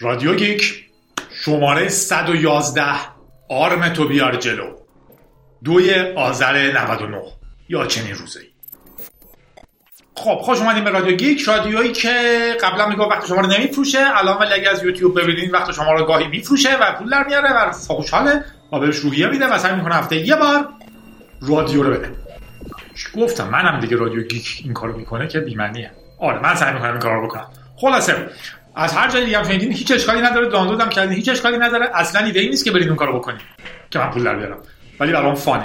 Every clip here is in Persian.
رادیو گیک شماره 111 آرم تو بیار جلو. دوی آذر 99 یا چنین روزی خب خوش اومدیم به رادیو گیک رادیویی که قبلا می‌گفت وقت شما رو نمیفروشه. الان ولی اگه از یوتیوب ببینید وقت شما رو گاهی میفروشه و پول در میاره و خوشحاله و بهش روحیه میده و سعی می‌کنه هفته یه بار رادیو رو بده گفتم منم دیگه رادیو گیک این کارو می‌کنه که بیمنیه آره من سعی می‌کنم این کارو بکنم. خلاصه از هر جای دیگه هم شنیدین هیچ اشکالی نداره دانلود هم کردین هیچ اشکالی نداره اصلا ایده ای نیست که برید اون کارو بکنید که من پول در بیارم. ولی برام فانه.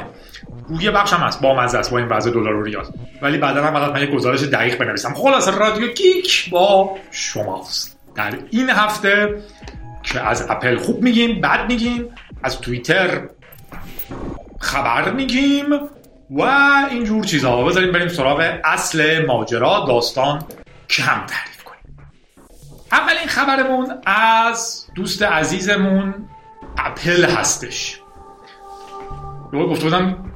روی بخش هم هست با مزه است با این وضع دلار و ریال. ولی بعدا هم من یک گزارش دقیق بنویسم. خلاص رادیو گیک با شماست. در این هفته که از اپل خوب میگیم بد میگیم از توییتر خبر میگیم و اینجور چیزها بذاریم بریم سراغ اصل ماجرا داستان کم تعریف کنیم اولین خبرمون از دوست عزیزمون اپل هستش. رو گفته بودم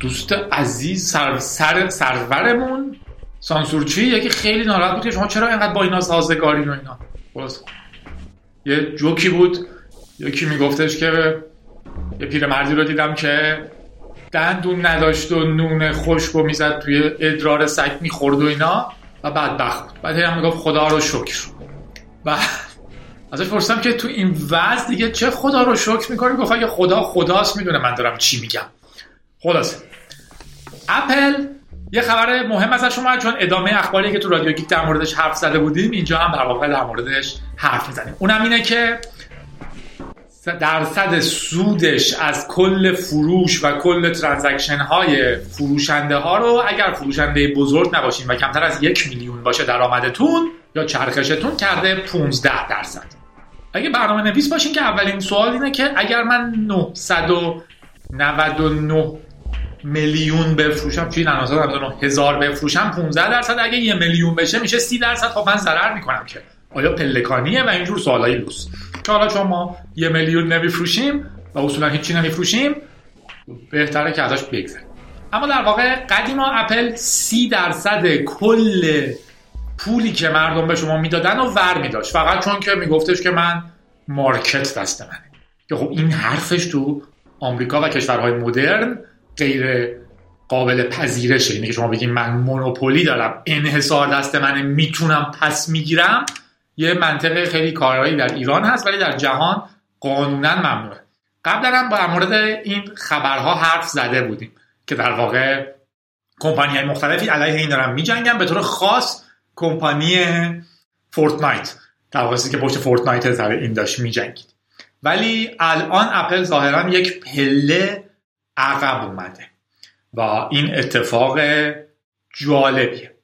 دوست عزیز سر سر سرورمون سانسورچی یکی خیلی ناراحت بود که شما چرا اینقدر با اینا سازگاری و اینا؟ خلاص یه جوکی بود. یکی میگفتش که یه پیرمردی رو دیدم که دندون نداشت و نون خشک و می‌زد توی ادرار سگ می‌خورد و اینا. و بدبخت بود. بعد هم می‌گفت خدا رو شکر. و ازش پرسیدم که تو این وضع دیگه چه خدا رو شکر می‌کنی؟ گفت خدا خداست می‌دونه من دارم چی میگم. خلاصه. اپل یه خبر مهم ازش اومد چون ادامه اخباری که تو رادیو گیک در موردش حرف زده بودیم اینجا هم در واقع در موردش حرف می‌زنیم. اونم اینه که درصد سودش از کل فروش و کل ترانزکشن های فروشنده ها رو اگر فروشنده بزرگ نباشین و کمتر از یک میلیون باشه درآمدتون یا چرخشتون کرده 15 درصد. اگه برنامه نویس باشین که اولین سوال اینه که اگر من 999 میلیون بفروشم چی؟ نه هزار بفروشم 15 درصد. اگه یه میلیون بشه میشه 30 درصد. خب من ضرر می‌کنم که. آیا پلکانیه و اینجور سوالای لوس؟ که حالا چون ما یه میلیون نمیفروشیم و اصولا هیچی نمیفروشیم بهتره که ازش بگذاریم اما در واقع قدیما اپل سی درصد کل پولی که مردم به شما می‌دادن و ور میداشت. فقط چون که میگفتش که من مارکت دست منه. که خب این حرفش تو آمریکا و کشورهای مدرن غیر قابل پذیرشه. اینه که شما بگید من مونوپولی دارم انحصار دست منه می‌تونم پس می‌گیرم یه منطقه خیلی کارهایی در ایران هست ولی در جهان قانونا ممنوعه. قبلا هم با مورد این خبرها حرف زده بودیم که در واقع کمپانی های مختلفی علیه این دارن میجنگن به طور خاص کمپانی فورتنایت. در واقع که پشت فورتنایت سر این داشت میجنگید. ولی الان اپل ظاهرا یک پله عقب اومده و این اتفاق جالبیه.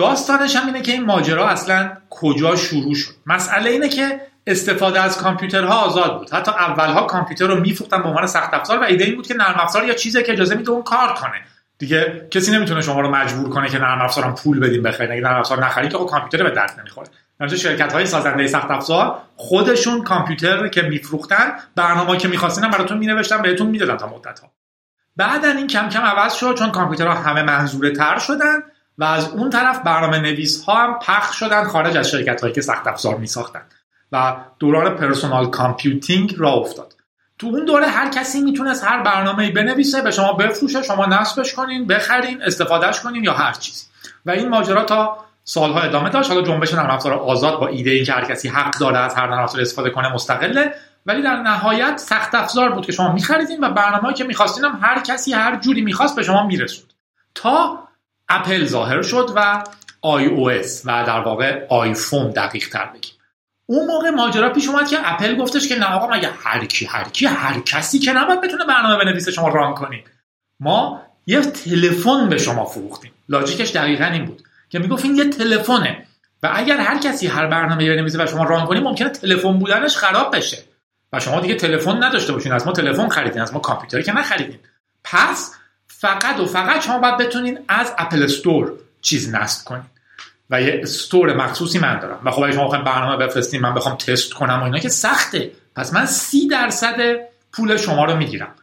داستانش هم اینه که این ماجرا اصلا کجا شروع شد. مسئله اینه که استفاده از کامپیوترها آزاد بود. حتی اولها کامپیوتر رو میفروختن به عنوان سخت افزار و ایده این بود که نرم افزار یا چیزی که اجازه میده اون کار کنه. دیگه کسی نمی‌تونه شما رو مجبور کنه که نرم افزارم پول بدیم بخرید اگه نرم افزار نخرید که خب کامپیوتر به درد نمی‌خوره. در شرکت های سازنده سخت افزار خودشون کامپیوتر که میفروختن برنامه که می‌خواستین براتون مینوشتن بهتون می‌دادن تا مدت ها بعدا این کم کم عوض شد چون کامپیوترها همه منظوره تر شدن. و از اون طرف برنامه نویس ها هم پخش شدن خارج از شرکت هایی که سخت افزار می ساختن و دوران personal computing راه افتاد. تو اون دوره هر کسی می‌تونست هر برنامه بنویسه به شما بفروشه شما نصبش کنین بخرین استفادهش کنین یا هر چیزی. و این ماجرا تا سالها ادامه داشت. حالا جنبش نرم افزار آزاد با ایده اینکه هر کسی حق داره از هر نرم افزار استفاده کنه مستقله. ولی در نهایت سخت افزار بود که شما میخریدین و برنامه‌ای که می‌خواستین هم هر کسی هر جوری می‌خواست به شما می‌رسوند تا اپل ظاهر شد و iOS و در واقع آیفون دقیق تر بگیم. اون موقع ماجرا پیش اومد که اپل گفتش که نه آقا مگه هر کی هر کی هر کسی که نباید بتونه برنامه بنویسه شما run کنید ما یه تلفن به شما فروختیم. logic ش دقیقا این بود که می‌گفت این یه تلفنه و اگر هر کسی هر برنامه بنویسه و شما ران کنید ممکنه تلفن بودنش خراب بشه. و شما دیگه تلفن نداشته باشین از ما تلفن خریدین از ما کامپیوتری که نخریدین. پس فقط و فقط شما باید بتونین از اپل استور چیز نصب کنین. و یه استور مخصوصی من دارم. و خب اگه شما برنامه بفرستین من بخوام تست کنم و اینا که سخته. پس من سی درصد پول شما رو می‌گیرم.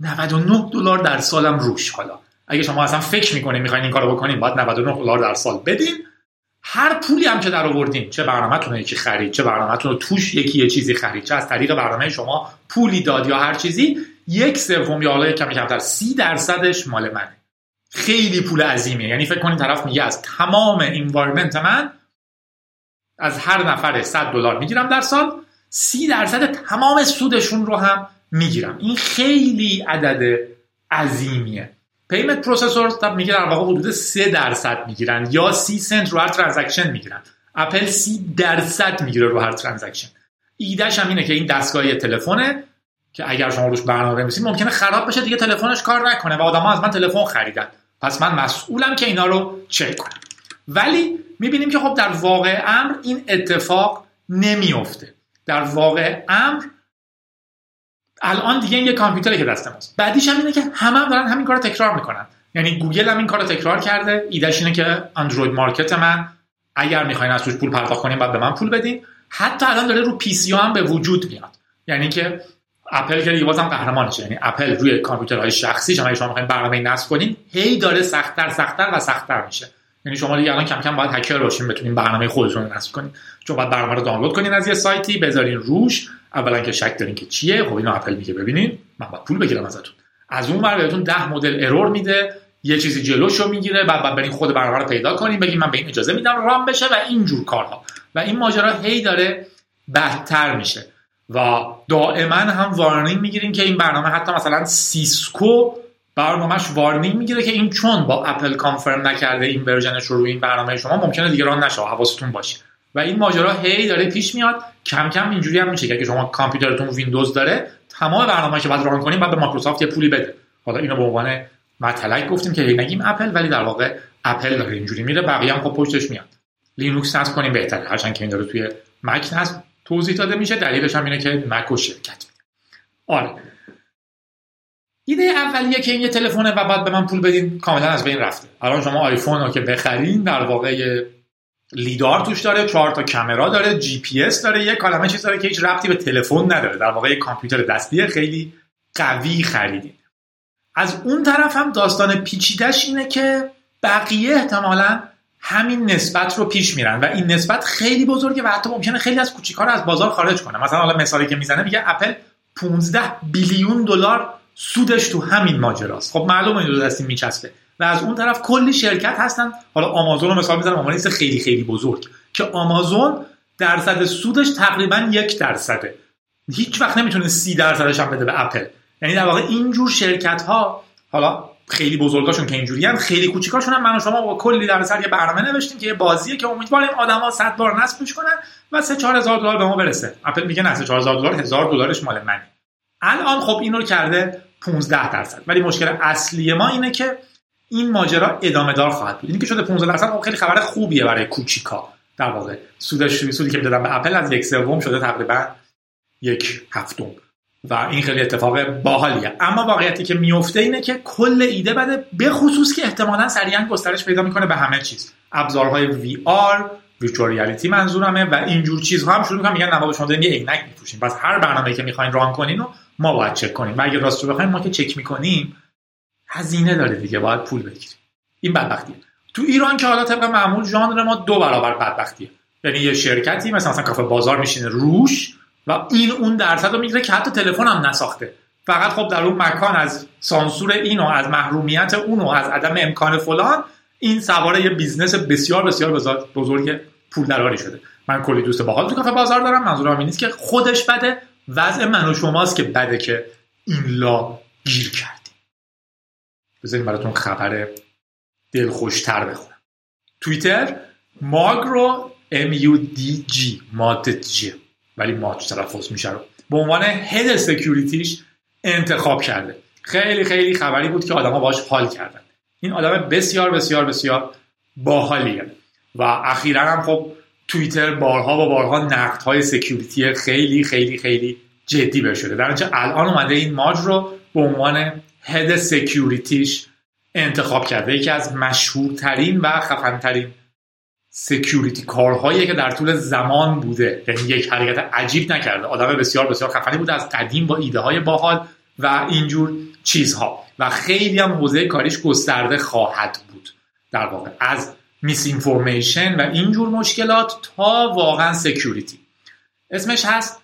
99 دلار در سالم روش حالا. اگه شما اصلا فکر می‌کنین می‌خواین این کارو بکنین باید 99 دلار در سال بدین. هر پولی هم که در آوردین چه برنامهتون یکی خرید چه برنامهتون رو توش یکی یه چیزی خرید چه از طریق برنامه شما پولی داد یا هر چیزی یک سوم یا حالا کمی کمتر سی درصدش مال منه. خیلی پول عظیمه. یعنی فکر کنید طرف میگه از تمام اینوایرمنت من از هر نفر 100 دلار می‌گیرم در سال سی درصد تمام سودشون رو هم می‌گیرم. این خیلی عدد عظیمیه. payment processor میگه در واقع حدود 3 درصد می‌گیرن یا 30 سنت رو هر transaction می‌گیرن. اپل 30 درصد می‌گیره رو هر transaction. ایدهش هم اینه که این دستگاه تلفنه که اگر شما روش برنامه بنویسید ممکنه خراب بشه دیگه تلفنش کار نکنه و آدما از من تلفن خریدن. پس من مسئولم که اینا رو چک کنم. ولی می‌بینیم که خب در واقع امر این اتفاق نمیفته در واقع امر الان دیگه این یه کامپیوتره که دست ماست بعدیش هم اینه که همه هم دارن همین کار تکرار می‌کنن. یعنی گوگل هم این کار رو تکرار کرده. ایدهش اینه که Android Market من اگر می‌خواین از توش پول پرداخت کنین بعد به من پول بدین. حتی الان داره رو PC هم به وجود میاد. یعنی که اپل که دیگه بازم قهرمانشه یعنی اپل روی کامپیوترهای شخصی شما شما می‌خواین برنامه نصب کنین هی داره سختتر سختتر و سختتر میشه. یعنی شما دیگه الان کم کم باید هکر باشین بتونین برنامه خودتون رو نصب کنین. چون باید برنامه رو دانلود کنین از یه سایتی بذارین روش. اولا که شک دارین که چیه. خب اینو اپل میگه. ببینین. من باید پول بگیرم ازتون. از اون ور بهتون 10 مدل error میده. یه چیزی جلوشو می‌گیره. بعد بعد برین خود برنامه رو پیدا کنین. بگین من به این اجازه میدم run بشه و اینجور کارها. و این ماجرا هی داره بدتر میشه. و دائما هم warning می‌گیریم که این برنامه حتی مثلا سیسکو برنامهش warning می‌گیره که این چون با اپل confirm نکرده این version ش رو روی این برنامه شما ممکنه دیگه run نشه حواستون باشه. و این ماجرا هی داره پیش میاد. کم کم اینجوری هم میشه که اگه شما کامپیوترتون ویندوز داره تمام برنامه که باید run کنیم بعد به مایکروسافت یه پولی بده. حالا اینو به عنوان مطلق گفتیم که نگیم اپل ولی در واقع اپل داره اینجوری میره بقیه هم خب پشتش میاد. لینوکس نصب کنیم بهتره. هرچند که این داره توی مک نصب توضیح داده میشه. دلیلش هم اینه که مک و شرکت آره. ایده اولیه که این یه تلفنه و بعد به من پول بدین کاملا از بین رفته. الان شما آیفون رو که بخرین در واقع LiDAR توش داره چهار تا کامرا داره جی پی اس داره یه عالمه چیز داره که هیچ ربطی به تلفن نداره. در واقع یه کامپیوتر دستی خیلی قوی خریدین از اون طرف هم داستان پیچیدش اینه که بقیه احتمالا همین نسبت رو پیش میرن و این نسبت خیلی بزرگه و حتی ممکنه خیلی از کوچیکا رو از بازار خارج کنه. مثلا حالا مثالی که می‌زنه میگه اپل 15 billion دلار سودش تو همین ماجراست. خب معلومه این دو دستی میچسبه. و از اون طرف کلی شرکت هستن. حالا آمازون رو مثال می‌زنم عنوان خیلی خیلی بزرگ که آمازون درصد سودش تقریبا یک درصده. هیچ وقت نمی‌تونه سی درصدش هم بده به اپل. یعنی در واقع اینجور شرکت ها حالا خیلی بزرگاشون که اینجوری هم خیلی کوچیکاشون هم من و شما با کلی در سر یه برنامه نوشتیم که یه بازیه که امیدواریم آدما 100 بار نصبش کنن و 3 4000 دلار به ما برسه. اپل میگه نه 3 4000 دلار 1000 دلارش مال منه. الان خب اینو کرده 15 درصد. ولی مشکل اصلی ما اینه که این ماجرا ادامه دار خواهد بود. اینی که شده 15 درصد خب خیلی خبر خوبیه برای کوچیکا. در واقع سودش سودی که می‌دادن به اپل از یک سوم شده تقریبا یک هفتم. و این خیلی اتفاق باحالیه. اما واقعیتی که میفته اینه که کل ایده بده به خصوص که احتمالا سریعا گسترش پیدا می‌کنه به همه چیز. ابزارهای وی آر ویچوال ریالیتی منظورمه و اینجور چیزها هم شروع می‌کنن میگن نه شما دارین یه عینک میپوشین پس هر برنامه‌ای که می‌خواین ران کنین رو ما باید چک کنیم. و اگه رو بخوایم ما که چک می‌کنیم. هزینه داره دیگه باید پول بگیریم این بدبختیه. تو ایران که حالا طبق معمول ژانر ما دو برابر بدبختیه. یعنی یه شرکتی مثلا مثلا کافه بازار میشینه روش و این اون درصد رو می‌گیره که حتی تلفن هم نساخته. فقط خب در اون مکان از سانسور اینو از محرومیت اونو از عدم امکان فلان این سواره یه business بسیار بسیار بزرگ پول دراری شده. من کلی دوست باحال تو کافه بازار دارم منظورم این نیست که خودش بده وضع من و شماست که بده که این لا گیر کردیم بذاریم براتون خبر دلخوشتر بخونم. توییتر ماگ رو M U D G جی ولی ماچ تلفظ میشه رو به عنوان هد سکیوریتیش انتخاب کرده. خیلی خیلی خبری بود که آدما باش حال کردن. این آدم بسیار بسیار بسیار باحالیه. و اخیرا هم خب توییتر بارها و بارها نقد های security خیلی خیلی خیلی جدی بشده در الان اومده این ماج رو به عنوان head security ش انتخاب کرده. یکی از مشهورترین و خفنترین security کارهایی که در طول زمان بوده. یعنی یک حرکت عجیب نکرده. آدم بسیار بسیار خفنی بوده از قدیم با ایده های باحال و اینجور چیزها. و خیلی هم حوزه کاریش گسترده خواهد بود. در واقع از misinformation و اینجور مشکلات تا واقعا security اسمش هست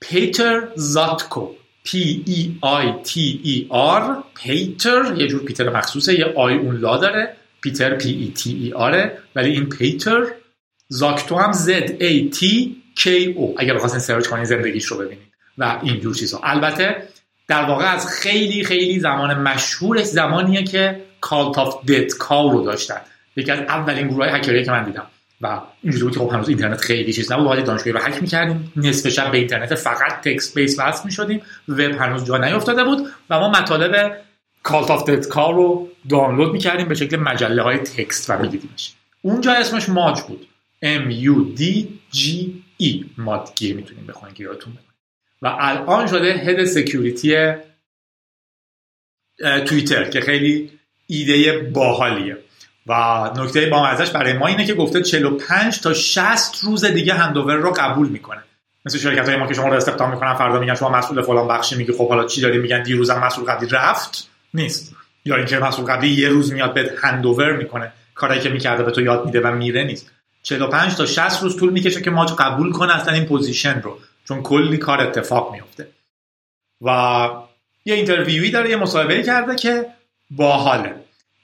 پیتر زاتکو. P E I T E R. پیتر یه جور پیتر مخصوصه یه I اون لا داره. پیتر P E T E R ولی این پیتر زاکتو هم Z A T K O. اگر بخواستین سرچ کنین زندگیش رو ببینید و اینجور چیزها البته در واقع از خیلی خیلی زمان مشهورش زمانیه که Cult of the Dead Cow رو داشتن. یکی از اولین گروه های که من دیدم. و اینجوری که خب هنوز اینترنت خیلی چیز نبود باید دانشگاهی رو هک می‌کردیم. نصف شب به اینترنت فقط text base وصل می‌شدیم. وب هنوز جا نیافتاده بود و ما مطالب Cult of the Dead Cow رو دانلود می‌کردیم به شکل مجله های text و میدیدیمش. اونجا اسمش ماج بود. M U D G E. مادگیر می‌تونیم بخونیم که یادتون و الان شده هد سکیوریتی توییتر که خیلی ایده باحالیه. و نکته با ازش برای ما اینه که گفته 45 تا 60 روز دیگه هندوور رو قبول می‌کنه. مثل شرکت های ما که شما رو استخدام می‌کنن فردا میگن شما مسئول فلان بخشی میگی خب حالا چی داری میگن؟ دیروزم مسئول قبلی رفت. نیست. یا اینکه مسئول قبلی یه روز میاد به هندوور می‌کنه. کاری که می‌کرده به تو یاد میده و میره نیست. 45 تا 60 روز طول می‌کشه که ماج قبول کنه اصلا این position رو. چون کلی کار اتفاق میفته و یه interview ی داره یه مصاحبه کرده که باحاله.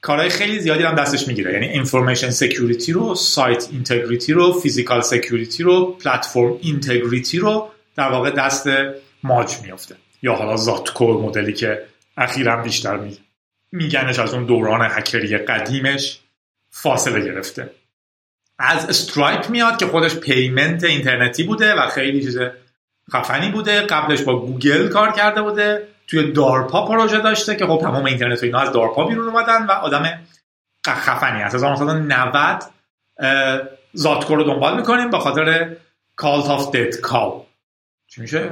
کارهای خیلی زیادی هم دستش می‌گیره. یعنی information security رو site integrity رو physical security رو platform integrity رو در واقع دست ماج میفته یا حالا زاتکو مدلی که اخیرا بیشتر می میگنش از اون دوران هکری قدیمش فاصله گرفته. از استرایپ میاد که خودش payment اینترنتی بوده و خیلی چیز خفنی بوده. قبلش با گوگل کار کرده بوده. توی دارپا پروژه داشته که خب تمام اینترنت و اینا از دارپا بیرون اومدن و آدم خفنی هست. از 1990 زادکو رو دنبال می‌کنیم به خاطر Cult of the Dead Cow چی میشه؟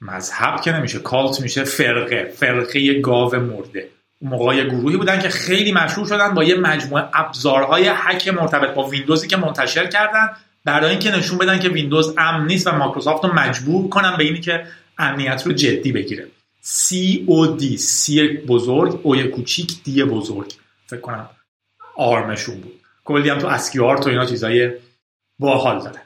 مذهب که نمیشه. cult میشه فرقه. فرقه گاو مرده. اون موقع گروهی بودن که خیلی مشهور شدن با یه مجموعه ابزارهای هک مرتبط با ویندوزی که منتشر کردن برای اینکه نشون بدن که ویندوز امن نیست و مایکروسافت رو مجبور کنن به اینی که امنیت رو جدی بگیره. C o D C بزرگ o کوچیک D بزرگ. فکر کنم آرمشون بود. کلی هم تو art و اینا چیزای باحال دارن.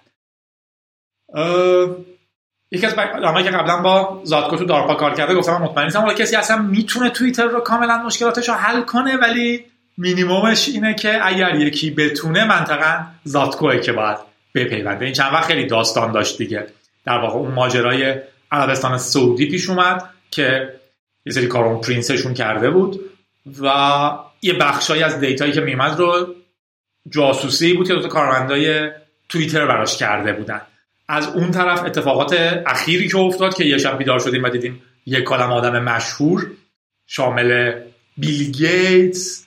یکی از آدمایی که قبلا با زادکو تو دارپا کار کرده گفتم مطمئن نیستم. حالا کسی اصلا می‌تونه توییتر رو کاملا مشکلاتش رو حل کنه ولی مینیمومش اینه که اگر یکی بتونه منطقا زادکوه که باید بپیونده. این چند وقت خیلی داستان داشت دیگه. در واقع اون ماجرای عربستان سعودی پیش اومد. که یه سری کارون پرینسشون کرده بود و یه بخشایی از دیتایی که میمد رو جاسوسی بود که دو کارمندای توییتر براش کرده بودن. از اون طرف اتفاقات اخیری که افتاد که یه شب بیدار شدیم و دیدیم یک کلم آدم مشهور شامل بیل گیتس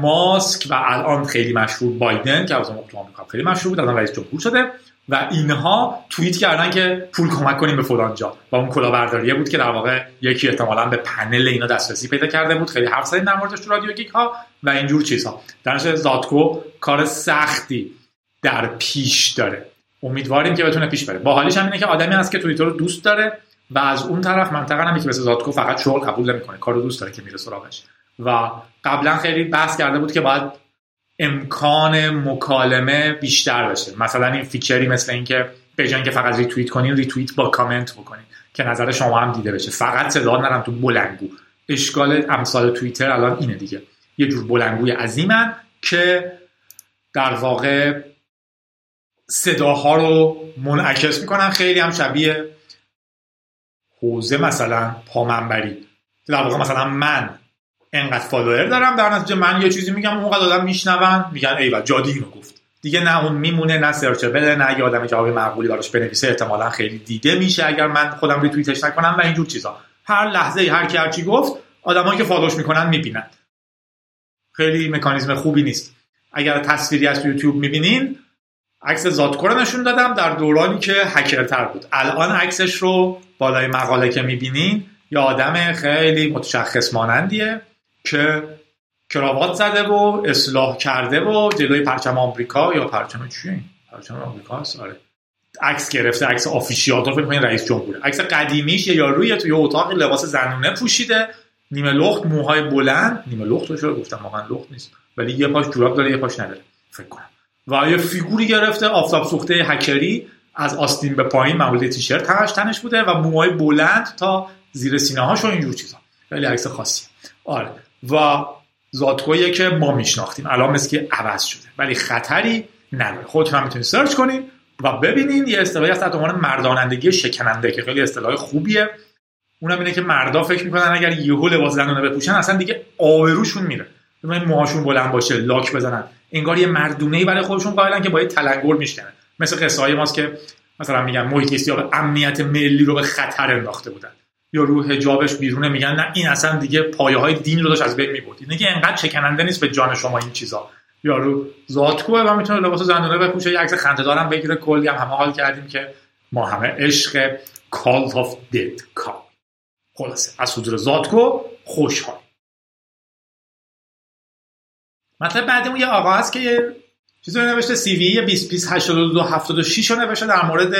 ماسک و الان خیلی مشهور بایدن که از تو آمریکا خیلی مشهور بود الان رئیس جمهور شده. و اینها توییت کردن که پول کمک کنیم به فلان جا. و اون کلاهبرداریه بود که در واقع یکی احتمالا به پنل اینا دسترسی پیدا کرده بود. خیلی حرف زدیم در موردش تو رادیو ها و اینجور چیزها. در زادکو کار سختی در پیش داره. امیدواریم که بتونه پیش بره. باحالیش هم اینه که آدمی هست که توییتر رو دوست داره و از اون طرف منطقا هم که مثل زادکو فقط شغل قبول نمی‌کنه. کارو دوست داره که میره سراغش. و قبلا خیلی بحث کرده بود که باید امکان مکالمه بیشتر بشه مثلا این feature ی مثل اینکه به که فقط ریتوییت کنین ریتوییت با کامنت بکنین که نظر شما هم دیده بشه. فقط صدا نره تو بلنگو. اشکال امثال توییتر الان اینه دیگه. یه جور بلنگوی عظیمن که در واقع صداها رو منعکس می‌کنن. خیلی هم شبیه حوزه مثلا پامنبری. در واقع مثلا من انقدر follower دارم در نتیجه من یه چیزی میگم اونقدر آدم میشنون میگن ایول جادی اینو گفت. دیگه نه اون میمونه نه searchable نه یه آدم جواب معقولی براش بنویسه احتمالا خیلی دیده میشه اگر من خودم ریتوییتش نکنم و اینجور چیزا. هر لحظه هر کی هر چی گفت آدمایی که follow ش می‌کنن می‌بینن. خیلی مکانیزم خوبی نیست. اگر تصویری از یوتیوب می‌بینین عکس زادکو رو نشون دادم در دورانی که هکرتر بود. الان عکسش رو بالای مقاله که می‌بینین یا آدم خیلی متشخص مانندیه. که کراوات زده و اصلاح کرده و جلوی پرچم آمریکا یا پرچم چیه پرچم آمریکا هست؟ آره. عکس گرفته عکس آفیشیال رو فکر رئیس جمهوره عکس قدیمیش یا روی توی اتاق لباس زنونه پوشیده نیمه لخت موهای بلند. نیمه لخت رو گفتم؟ واقعا لخت نیست. ولی یه پاش جوراب داره یه پاش نداره. فکر کنم. و یه فیگوری گرفته آفتاب سوخته هکری از آستین به پایین معمولی تیشرت. همش تنش بوده و موهای بلند تا زیر سینه هاش و اینجور چیزا. خیلی عکس خاصی آره. و ذاتگویی که ما میشناختیم. الان مثل که عوض شده. ولی خطری نداره. خودتون هم می‌تونید سرچ کنین و ببینین یه اصطلاحی هست عنوان مردانندگی شکننده که خیلی اصطلاح خوبیه. اونم اینه که مردا فکر می‌کنن اگر یهو لباس زنانه بپوشن اصلا دیگه آبروشون میره. ببین موهاشون بلند باشه لاک بزنن. انگار یه مردونه ای برای خودشون قائلن که با یه تلنگر میشکنن. مثل قصه های ماست که مثلا میگن محیط یا امنیت ملی رو به خطر انداخته بودن. یا رو حجابش بیرونه میگن نه این اصلا دیگه پایه های دین رو داشت از بین می‌برد. اینه که انقدر چکننده نیست به جان شما این چیزا. یارو ذاتگوه و می‌تونه لباس زنانه بپوشه یه عکس خنده دارم بگیره کلی هم همه حال کردیم که ما همه عشق Call of Dead کال خلاصه از حضور ذاتگو خوشحال. مطلب بعد اون یه آقا هست که چیزی نوشته سی وی 20 20 82 76 رو نوشته در مورد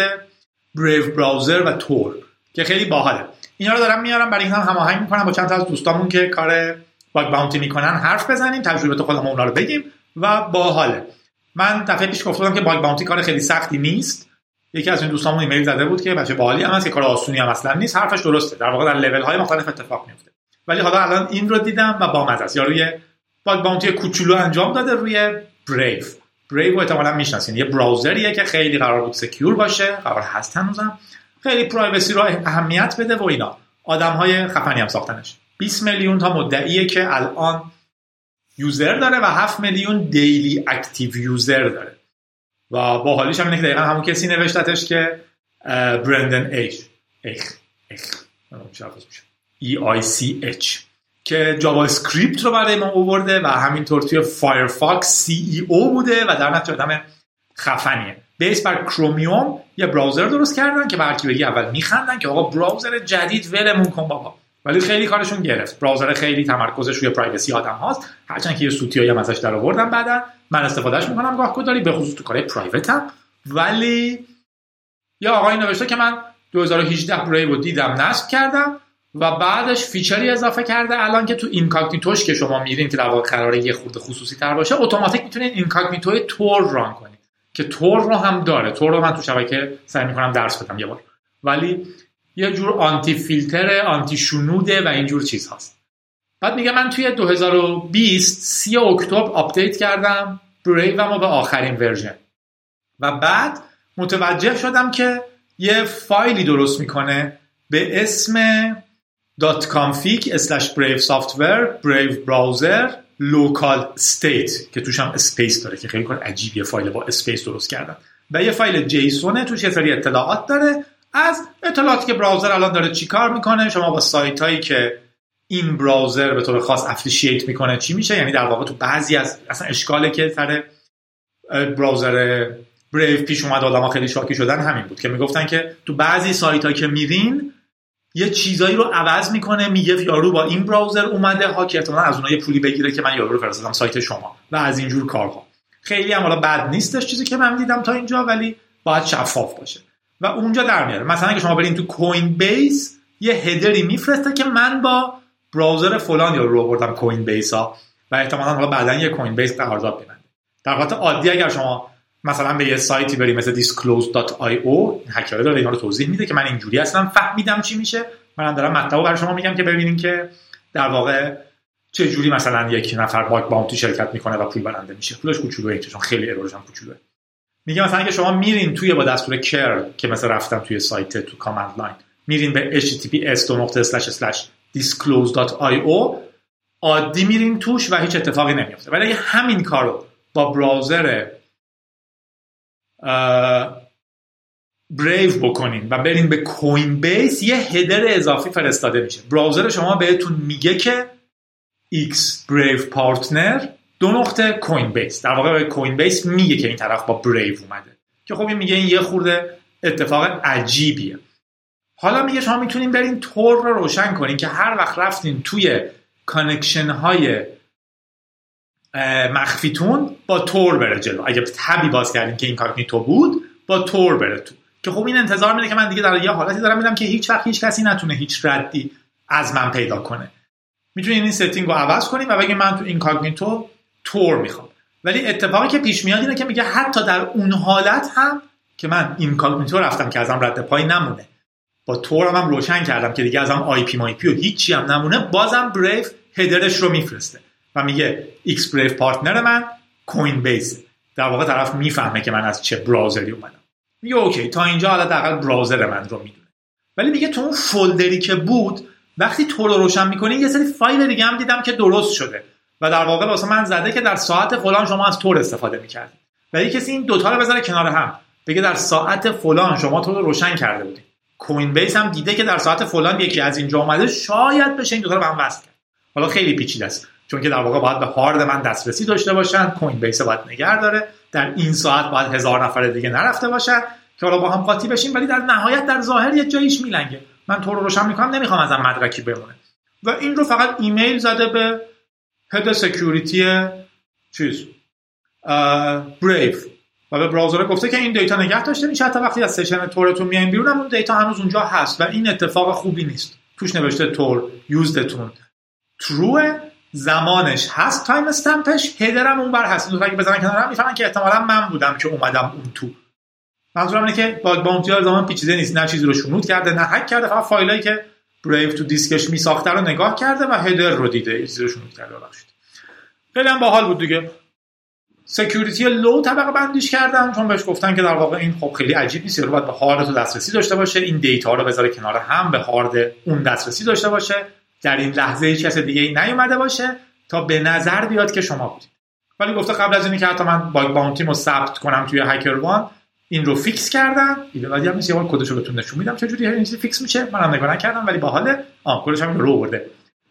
بریو براوزر و تور که خیلی باحاله. اینا رو دارم میارم برای هم هماهنگ می‌کنم با چند تا از دوستامون که کار باگ باونتی می‌کنن حرف بزنیم تجربه خودمون اونا رو بگیم و باحاله. من دفعه پیش گفتم که bug bounty کار خیلی سختی نیست. یکی از این دوستامون ایمیل زده بود که بچه باحالی هم هست که کار آسونی هم اصلا نیست. حرفش درسته. در واقع در لول های مختلف اتفاق میفته ولی حالا الان این رو دیدم و با است یا روی bug bounty کوچولو انجام داده روی بریو بریو رو احتمالاً می‌شناسین. یه browser یه که خیلی قرار بود secure باشه. قرار هست هنوزم. خیلی privacy رو اهمیت بده و اینا. آدم های خفنی هم ساختنش. 20 میلیون تا مدعیه که الان user داره و 7 میلیون daily active user داره. و با حالیش هم اینه که دقیقا همون کسی نوشتتش که Brendan Eich اخ اخ ای آی سی اچ که جاوا اسکریپت رو برای ما آورده و همینطور توی فایرفاکس CEO بوده و در نتیجه آدم خفنیه. base بر کرومیوم یه browser درست کردن که به هر کی بگی اول میخندن که آقا browser جدید ولمون کن بابا. ولی خیلی کارشون گرفت. browser خیلی تمرکزش روی privacy آدم هاست. هرچند که یه سوتی هم ازش در آوردن بعدا. من استفادهش می‌کنم. گاه گداری به خصوص تو کارهای private هم. ولی یه آقایی نوشته که من 2018 بریو دیدم نصب کردم و بعدش feature ی اضافه کرده. الان که تو incognito ش که شما میرین که در واقع قراره یه خورده خصوصی تر باشه اتوماتیک می‌تونید incognito تور run کنید که تور رو هم داره. تور رو من تو شبکه سعی می‌کنم درس بدم یه بار. ولی یه جور آنتی فیلتر آنتی شنوده و اینجور چیز هست بعد میگه من توی 2020 سی اکتبر update کردم بریوم به آخرین version. و بعد متوجه شدم که یه فایلی درست می‌کنه به اسم .config slash brave software brave browser local state که توش هم space داره که خیلی کار عجیبیه فایل با space درست کردن. و یه فایل جیسونه توش یه سری اطلاعات داره. از اطلاعاتی که براوزر الان داره چیکار می‌کنه؟ شما با سایت هایی که این براوزر به طور خاص افلیشیت می‌کنه چی میشه؟ یعنی در واقع تو بعضی از اصلا اشکاله که سر براوزر بریو پیش اومد آدم خیلی شاکی شدن همین بود که می‌گفتن که تو بعضی سایت هایی که میرین یه چیزایی رو عوض می‌کنه میگه یارو با این براوزر اومده. ها که احتمالاً از اونها یه پولی بگیره که من یارو رو فرستادم سایت شما. و از اینجور کارها. خیلی هم حالا بد نیستش چیزی که من دیدم تا اینجا ولی باید شفاف باشه. و اونجا در میاره. مثلا که شما برین تو کوین بیس یه هدری میفرسته که من با براوزر فلان یا رو آوردم کوین بیس ها و احتمالاً حالا بعدا یه کوین بیس قرارداد ببنده. در حالت عادی اگر شما مثلا به یه سایتی بریم مثل disclose.io هکر داره اینا رو توضیح میده که من اینجوری اصلا فهمیدم چی میشه. من دارم مطلب برای شما میگم که ببینین که در واقع چه جوری مثلا یک نفر bug bounty شرکت می‌کنه و پول برنده میشه. پولش کوچولوئه چون خیلی error ش هم کوچولوئه میگه مثلا که شما میرین توی با دستور curl که مثلا رفتم توی سایت تو command line میرین به https disclose.io عادی میرین توش و هیچ اتفاقی نمیفته ولی همین کارو با browser Brave بکنین و برین به Coinbase یه header اضافی فرستاده میشه. browser شما بهتون میگه که X Brave Partner دو نقطه Coinbase در واقع به Coinbase میگه که این طرف با Brave اومده. که خب این میگه این یه خورده اتفاق عجیبیه. حالا میگه شما می‌تونین برین Tor رو روشن کنین که هر وقت رفتین توی connection های مخفیتون با Tor بره جلو. اگه tab ی باز کردین که incognito بود با تور بره تو. که خب این انتظار میده که من دیگه در یه حالتی دارم میدم که هیچ وقت هیچ کسی نتونه هیچ ردی از من پیدا کنه. می‌تونین این setting رو عوض کنیم و بگیم من تو incognito Tor می‌خوام. ولی اتفاقی که پیش میاد اینه که میگه حتی در اون حالت هم که من incognito رفتم که ازم رد پای نمونه. با Tor هم, هم روشن کردم که دیگه ازم IP مای پی و هیچی هم نمونه. بازم Brave header ش رو میفرسته. و میگه X Brave Partner من Coinbase در واقع طرف می‌فهمه که من از چه browser ی اومدم. میگه okay تا اینجا حالا دقیقا browser من رو می‌دونه. ولی میگه تو اون فولدری که بود وقتی تو رو روشن می‌کنی یه سری فایل دیگه هم دیدم که درست شده. و در واقع واسه من زده که در ساعت فلان شما از تور استفاده می‌کردید. ولی کسی این دوتا رو بذاره کنار هم. بگه در ساعت فلان شما تو رو روشن کرده بودی. کوین بیس هم دیده که در ساعت فلان یکی از اینجا اومده شاید بشه این دوتا رو به هم وصل کرد. حالا خیلی پیچیده است. چون که در واقع باید به هارد من دسترسی داشته باشن کوین بیس باید نگه داره. در این ساعت باید هزار نفر دیگه نرفته باشن که حالا با هم قاطی بشیم ولی در نهایت در ظاهر یه جاییش میلنگه. من تو رو روشن می‌کنم نمی‌خوام ازم مدرکی بمونه. و این رو فقط ایمیل زده به هد سکیوریتی چیز بریف و به براوزر گفته که این دیتا نگه داشته میشه حتی وقتی از سشن تورتون میایم بیرون اون دیتا هنوز اونجا هست و این اتفاق خوبی نیست. توش نوشته تور یوزدتون. تروه. زمانش هست تایم استمپش هدرم اون بر هست اگه بزنن کنار هم می‌فهمن که احتمالا من بودم که اومدم اون تو. منظورم اینه که bug bounty ها زمان پیچیده نیست. نه چیزی رو شنود کرده نه هک کرده فقط فایلایی که Brave تو دیسکش میساخته رو نگاه کرده و header رو دیده. چیزی رو شنود کرده خیلی هم باحال بود دیگه. security low طبقه بندیش کردن چون بهش گفتن که در واقع این خب خیلی عجیب نیست. رو باید به هارد تو دسترسی داشته باشه. این data رو بذاره کنار هم به هارد اون دسترسی داشته باشه. در این لحظه هیچ کس دیگه ای نیومده باشه تا به نظر بیاد که شما بودید. ولی گفته قبل از اینکه حتی من bug bounty رو ثبت کنم توی HackerOne این رو fix کردم. ایده بعدی هم یه کدش رو نشون میدم چجوری این چیزی fix میشه. منم نگاه نکردم ولی باحاله آ کدش هم رو آورده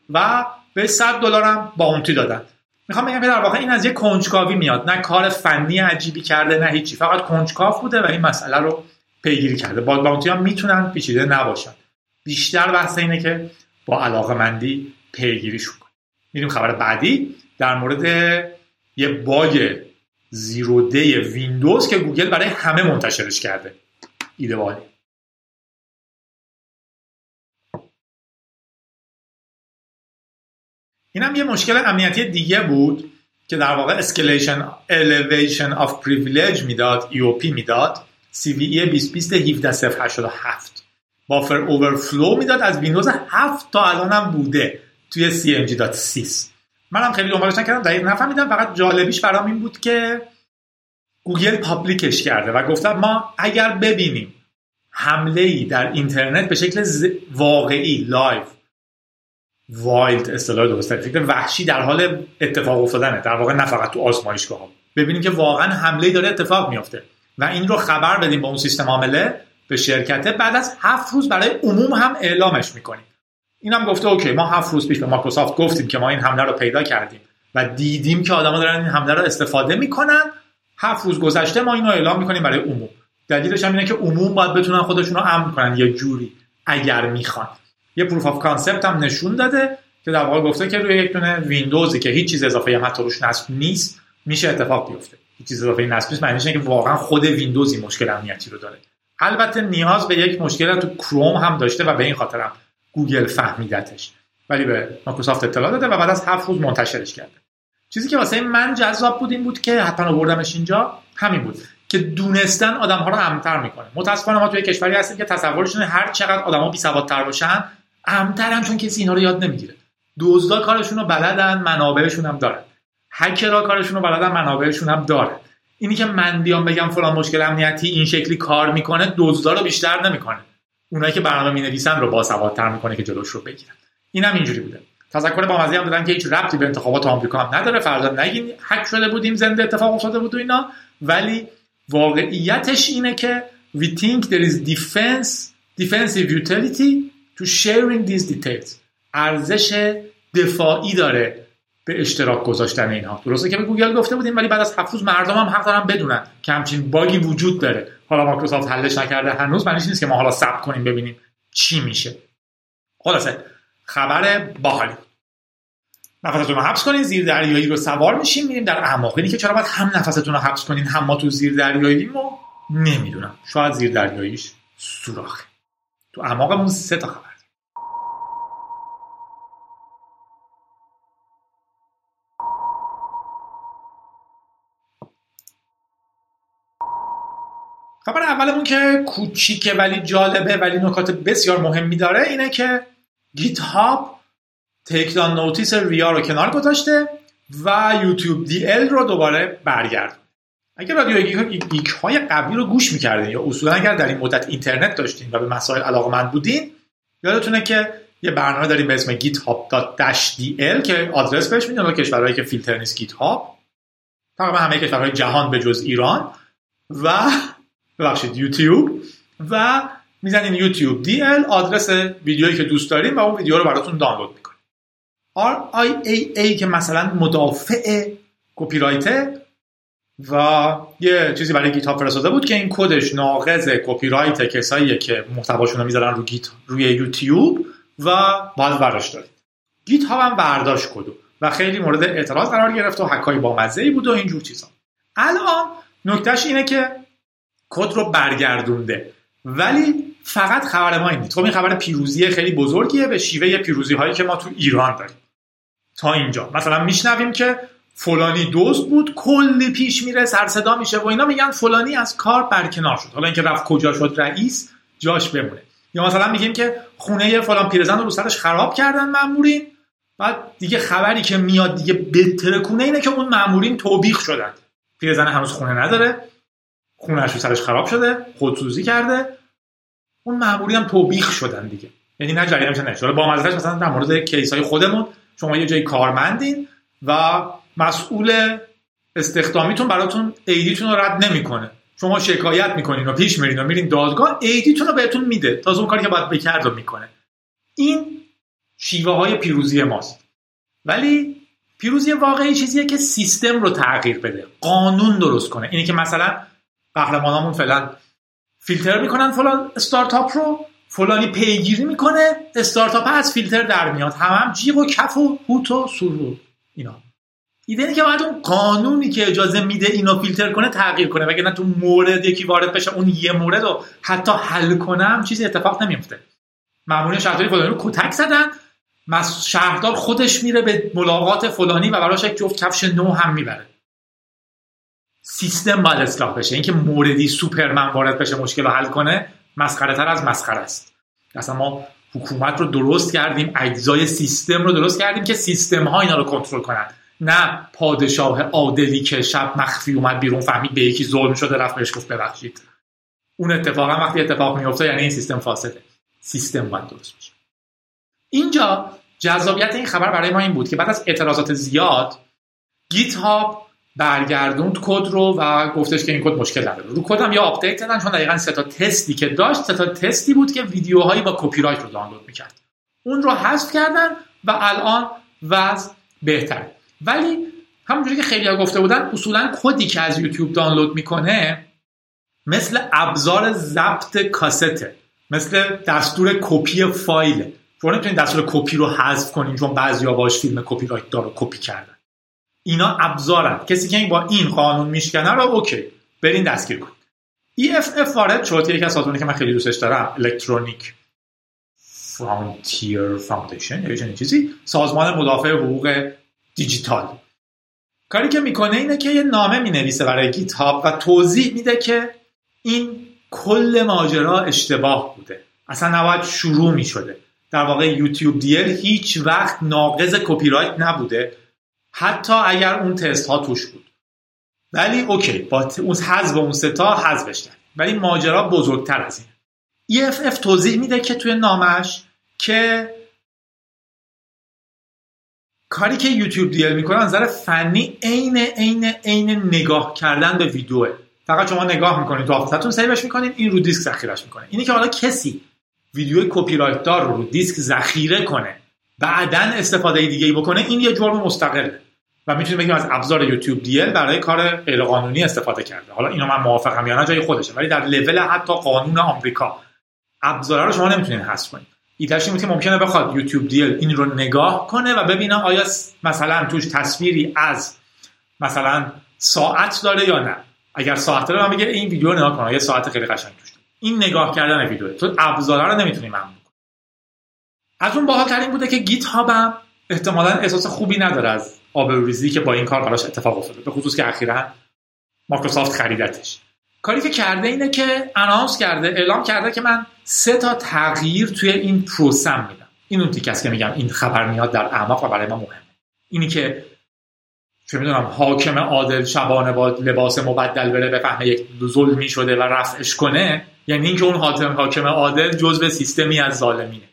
و به 100 دلارم bounty دادن. می‌خوام بگم در واقع این از یه کنجکاوی میاد. نه کار فنی عجیبی کرده نه هیچی. فقط کنجکاو بوده و این مسئله رو پیگیری کرده. bug bounty ها می‌تونن پیچیده نباشن. بیشتر بحث اینه که با علاقه مندی پیگیریشون کنیم میریم خبر بعدی در مورد یه bug zero day ویندوز که گوگل برای همه منتشرش کرده. ایده والی این هم یه مشکل امنیتی دیگه بود که در واقع escalation elevation of privilege می‌داد EOP می‌داد. CVE 2020 17087 buffer overflow می‌داد از ویندوز 7 تا الان هم بوده توی cng.sys منم خیلی دنبالش نکردم دقیق نفهمیدم فقط جالبیش برام این بود که گوگل public ش کرده و گفتم ما اگر ببینیم حمله ای در اینترنت به شکل واقعی live wild اصطلاح درست فکر وحشی در حال اتفاق افتادنه. در واقع نه فقط تو آزمایشگاه ببینیم که واقعا حمله داره اتفاق میافته. و این رو خبر بدیم با اون سیستم عامله به شرکته بعد از هفت روز برای عموم هم اعلامش می‌کنیم. این هم گفته okay ما هفت روز پیش به مایکروسافت گفتیم که ما این حمله رو پیدا کردیم و دیدیم که آدما دارن این حمله رو استفاده می‌کنن. هفت روز گذشته ما اینو اعلام می‌کنیم برای عموم. دلیلش هم اینه که عموم باید بتونن خودشون رو امن کنن یه جوری اگر می‌خوان. یه proof of concept هم نشون داده که در واقع گفته که روی یک دونه ویندوزی که هیچ چیز اضافه هم حتی روش نصب نیست میشه اتفاق بیفته. هیچ چیز اضافه نصب نیست معنیش که واقعا خود ویندوزی مشکل امنیتی رو داره. البته نیاز به یک مشکل تو کروم هم داشته و به این خاطر هم گوگل فهمیدتش. ولی به مایکروسافت اطلاع داده و بعد از هفت روز منتشرش کرده. چیزی که واسه من جذاب بود این بود که حتما آوردمش اینجا همین بود که دونستن آدم ها رو امن‌تر می‌کنه. متاسفانه ما توی کشوری هستیم که تصورشون هر چقدر آدما بی سوادتر باشن امن‌ترن چون کسی اینا رو یاد نمی‌گیره. دزدا کارشون رو بلدن منابعشون هم دارن. هکرها کارشون رو بلدن منابعشون هم دارن. اینی که من بیام بگم فلان مشکل امنیتی این شکلی کار می‌کنه دزدا رو بیشتر نمی‌کنه. اونایی که برنامه می نویسن رو باسوادتر می‌کنه که جلوش رو بگیرن. اینم اینجوری بوده. تذکر با مزه هم دادن که هیچ ربطی به انتخابات آمریکا هم نداره. فرضا نگین هک شده بودیم زنده اتفاق افتاده بود و اینا. ولی واقعیتش اینه که we think there is defense defensive utility to sharing these details. ارزش دفاعی داره. به اشتراک گذاشتن اینها. درسته که به گوگل گفته بودیم ولی بعد از هفت روز مردم هم حق دارن بدونن که همچین bug ی وجود داره. حالا مایکروسافت حلش نکرده هنوز معنیش نیست که ما حالا ثبت کنیم ببینیم چی میشه. خلاصه خبر باحالی. نفستون رو حبس کنین زیر دریایی رو سوار میشیم میریم در اعماق. اینی که چرا باید هم نفستون رو حبس کنین هم ما تو زیر دریایی نمی‌دونم. شاید زیر دریاییش سوراخه. تو اعماقمون سه تا خبر. خبر اولمون که کوچیکه ولی جالبه ولی نکات بسیار مهمی داره اینه که GitHub takedown notice RIAA رو کنار گذاشته و youtube-dl رو دوباره برگرد اگر رادیو گیک های قبلی رو گوش می‌کردین یا اصولا اگر در این مدت اینترنت داشتین و به مسائل علاقمند بودین یادتونه که یه برنامه داریم به اسم github.dl که آدرس بهش میدن کشورهایی که فیلتر نیست GitHub تقریبا همه کشورهای جهان به جز ایران. و ببخشید یوتیوب و می‌زنین youtube-dl آدرس ویدیویی که دوست دارین و اون ویدیو رو براتون دانلود می‌کنین RIAA که مثلا مدافع کپی و یه چیزی برای گیت هاب فرستاده بود که این کدش ناقض کپی رایت کساییه که محتواشون رو می‌ذارن رو گیت روی یوتیوب و باید براش دارید. گیت هاب هم برداشت کدو و خیلی مورد اعتراض قرار گرفت و حکای با مزه ای بود و اینجور چیزا. الان نکتهش اینه که کد رو برگردونده. ولی فقط خبر ما این خب این خبر پیروزی خیلی بزرگیه به شیوه پیروزی هایی که ما تو ایران داریم. تا اینجا. مثلا میشنویم که فلانی دوست بود کلی پیش میره سرصدا میشه و اینا میگن فلانی از کار برکنار شد. حالا اینکه رفت کجا شد رئیس جاش بمونه. یا مثلا میگیم که خونه فلان پیرزن رو سرش خراب کردن مامورین. بعد دیگه خبری که میاد دیگه بترکونه اینه که اون مامورین توبیخ شدن. پیرزن هنوز خونه نداره. خونهش رو سرش خراب شده خودسوزی کرده. اون ماموری هم توبیخ شدن دیگه. یعنی نه جریان میشه با مزرش مثلا در مورد کیس های خودمون شما یه جای کارمندین و مسئول استخدامیتون براتون ایدیتون رو رد نمی‌کنه. شما شکایت می‌کنین و پیش میرین و میرین دادگاه ایدیتون رو بهتون میده. تا اون کاری که باید بکرد رو می‌کنه. این شیوه های پیروزی ماست. ولی پیروزی واقعی چیزیه که سیستم رو تغییر بده. قانون درست کنه. اینه که مثلا قهرمانامون فعلا فیلتر می‌کنن فلان استارتاپ رو فلانی پیگیری می‌کنه استارتاپ از فیلتر در میاد. هم هم جیغ و کف و هوت و سرور اینا. ایده اینه که باید اون قانونی که اجازه میده اینو فیلتر کنه تغییر کنه. وگرنه تو مورد یکی وارد بشه اون یه مورد رو حتی حل کنم چیزی اتفاق نمیفته مامورین شهرداری فلانی رو کتک زدن شهردار خودش میره به ملاقات فلانی و براش یک جفت کفش نو هم می‌بره. سیستم باید اصلاح بشه. اینکه موردی سوپرمن وارد بشه مشکل رو حل کنه مسخره تر از مسخره است. اصلا ما حکومت رو درست کردیم اجزای سیستم رو درست کردیم که سیستم ها اینا رو کنترل کنن. نه پادشاه عادلی که شب مخفی اومد بیرون فهمید به یکی ظلم شده رفت بهش گفت ببخشید. اون اتفاقا وقتی اتفاق میفته یعنی این سیستم فاسده. سیستم باید درست بشه. اینجا جذابیت این خبر برای ما این بود که بعد از اعتراضات زیاد گیت هاب برگردوند کد رو و گفتش که این کد مشکل نداره. رو کدم یا update دادن چون دقیقا سه تا تستی که داشت سه تا تستی بود که ویدیوهایی با کپی رایت رو دانلود می‌کرد. اون رو حذف کردن و الان وضع بهتره ولی همونجوری که خیلی گفته بودن اصولا کدی که از یوتیوب دانلود می‌کنه مثل ابزار ضبط کاسته مثل دستور کپی فایل. نمی‌تونید دستور کپی رو حذف کنین چون بعضیا باش فیلم کپی رایت دار کپی کردن. اینا ابزارن. کسی که با این قانون میشکنه رو OK. برین دستگیر کنید. EFF وارد شد. یکی از سازمانی که من خیلی دوستش دارم Electronic Frontier Foundation یا چیزی. سازمان مدافع حقوق دیجیتال. کاری که می‌کنه اینه که یه نامه می‌نویسه برای گیت هاب و توضیح میده که این کل ماجرا اشتباه بوده. اصلا نباید شروع می‌شده. در واقع youtube-dl هیچ وقت ناقض کپی رایت نبوده. حتی اگر اون تست ها توش بود. ولی OK با اون حذف اون سه تا حذفش کرد. ولی ماجرا بزرگتر از این EFF توضیح میده که توی نامش که کاری که youtube-dl می‌کنه نظر فنی عین عین عین نگاه کردن به ویدیوه. فقط شما نگاه می‌کنید تو save ش می‌کنید این رو دیسک ذخیرش می‌کنه اینی که حالا کسی ویدیو کپی رایت دار رو رو دیسک ذخیره کنه بعدا استفاده دیگه ای بکنه این یه جرم مستقله. و می‌تونیم بگیم از ابزار youtube-dl برای کار غیرقانونی استفاده کرده. حالا اینو من موافقم یا نه جای خودشه. ولی در لول حتی قانون آمریکا ابزارا رو شما نمی‌تونین حذف کنید ایدهش این که ممکنه بخواد یوتیوب دیل این رو نگاه کنه و ببینه آیا مثلا توش تصویری از مثلا ساعت داره یا نه. اگر ساعت داره من بگه این ویدیو نگاه کن یه ساعت خیلی قشنگ توش این نگاه کردن ویدیو. تو ابزارا رو نمی‌تونی ممنوع از اون باحالترین بوده که گیت هابم احتمالا احساس خوبی نداره از آبروریزی که با این کار براش اتفاق افتاده به خصوص که اخیرا مایکروسافت خریدتش. کاری که کرده اینه که اناونس کرده اعلام کرده که من سه تا تغییر توی این پروسم میدم. این اون تیک که میگم این خبر میاد در اعماق و برای ما مهمه. اینی که چه می‌دونم حاکم عادل شبانه با لباس مبدل بره بفهمه یک ظلمی شده و رفعش کنه یعنی اینکه اون حاکم حاکم عادل جزء سیستمی از ظالمینه.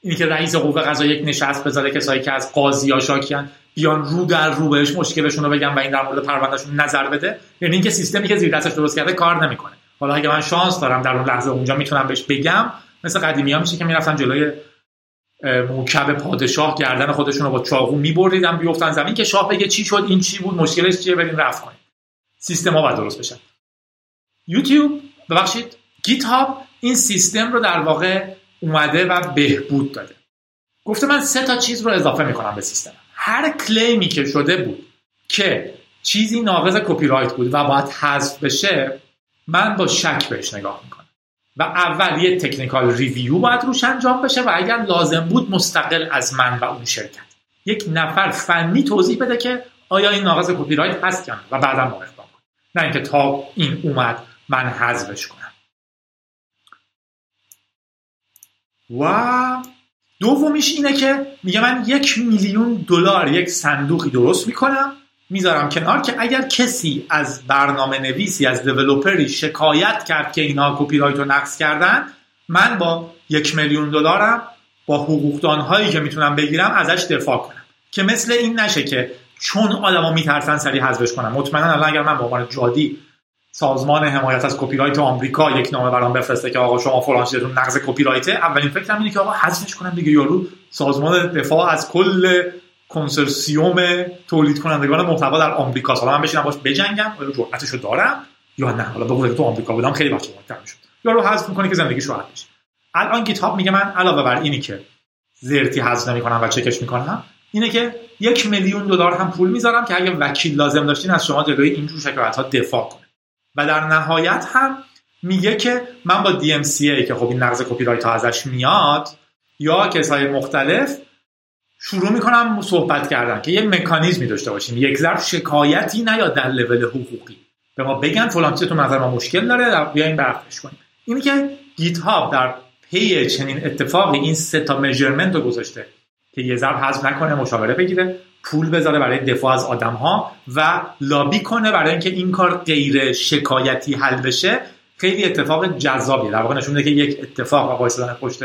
اینی که رئیس قوه قضاییه یک نشست بذاره کسایی که از قاضی یا شاکیان. بیان رو در رو بهش مشکلشون رو بگن و این در مورد پروندهشون نظر بده یعنی اینکه سیستمی که زیر دستش درست کرده کار نمی‌کنه. حالا اگه من شانس دارم در اون لحظه اونجا می‌تونم بهش بگم مثل قدیمی ها میشه که می‌رفتن جلوی موکب پادشاه گردن خودشون رو با چاقو میبریدن بیفتن زمین که شاه بگه چی شد این چی بود مشکلش چیه بریم رفت کنیم. سیستم ها باید درست بشن یوتیوب ببخشید گیت هاب این سیستم رو در واقع اومده و بهبود داده. گفته من سه تا چیز رو اضافه می‌کنم به سیستم. هر claim ی که شده بود که چیزی ناقض کپی رایت بود و باید حذف بشه من با شک بهش نگاه می‌کنم. و اول یه technical review باید روش انجام بشه و اگر لازم بود مستقل از من و اون شرکت. یک نفر فنی توضیح بده که آیا این ناقض کپی رایت هست یا نه و بعدا ما اقدام کنم نه اینکه تا این اومد من حذفش کنم. و دومیش اینه که میگه من یک میلیون دلار یک صندوقی درست می‌کنم می‌ذارم کنار که اگر کسی از برنامه نویسی از developer ی شکایت کرد که اینا کپی رایت رو نقض کردن من با یک میلیون دلارم با حقوقدان هایی که می‌تونم بگیرم ازش دفاع کنم. که مثل این نشه که چون آدما میترسن سری حذفش کنم مطمئنا الان اگر من به عنوان جادی سازمان حمایت از کپی رایت آمریکا یک نامه برام بفرسته که آقا شما فلان چیزتون نقض کپی رایته اولین فکرم اینه که آقا حذفش کنم دیگه. یارو سازمان دفاع از کل کنسرسیوم تولید کنندگان محتوا در آمریکا حالا من بشینم باش بجنگم. آیا جرأتشو دارم. یا نه. حالا بگو تو آمریکا بودم خیلی بچه محترم شد یارو حذف می‌کنه که زندگیش راحت بشه. الان گیت هاب میگه من علاوه بر اینی که زرتی حذف نمی‌کنم و چکش می‌کنم اینه که یک میلیون دلار هم پول می‌ذارم که اگه وکیل لازم داشتین از شما جلوی اینجور شکایت ها دفاع کنه و در نهایت هم میگه که من با DMCA که خب این نقض کپی رایت ها ازش میاد یا کسای مختلف شروع می‌کنم صحبت کردن که یه مکانیزمی داشته باشیم. یک ضرب شکایتی نیاد در لول حقوقی. به ما بگن فلان چیز تو نظر ما مشکل داره بیاین برفش کنیم. اینی که گیت هاب در پی چنین اتفاقی این سه تا میجرمنت رو گذاشته که یه ضرب حذف نکنه مشاوره بگیره. پول بذاره برای دفاع از آدم ها و لابی کنه برای اینکه این کار غیر شکایتی حل بشه. خیلی اتفاق جذابیه. در واقع نشون میده که یک اتفاق آقای پشت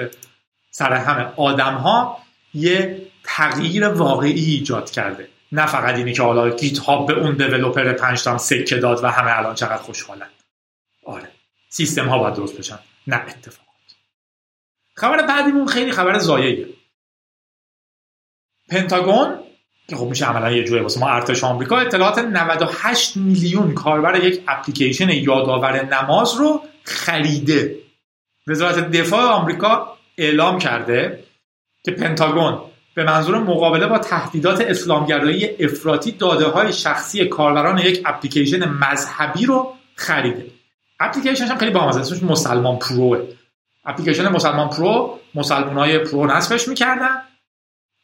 سر همه آدم ها یه تغییر واقعی ایجاد کرده. نه فقط اینی که حالا گیت هاب به اون دیولپر پنج تا سکه داد و همه الان چقدر خوشحالن. آره. سیستم ها باید درست بشن. نه اتفاقات. خبر بعدیمون خیلی خبر زاییه پنتاگون خب میشه عملا یه جوری واسه ما ارتش آمریکا اطلاعات 98 میلیون کاربر یک اپلیکیشن یادآور نماز رو خریده. وزارت دفاع آمریکا اعلام کرده که پنتاگون به منظور مقابله با تهدیدات اسلامگرایی افراطی داده های شخصی کاربران یک اپلیکیشن مذهبی رو خریده. اپلیکیشنش هم خیلی بامزه اسمش مسلمان Pro ئه اپلیکیشن مسلمان Pro مسلمان های pro نصبش می‌کردن.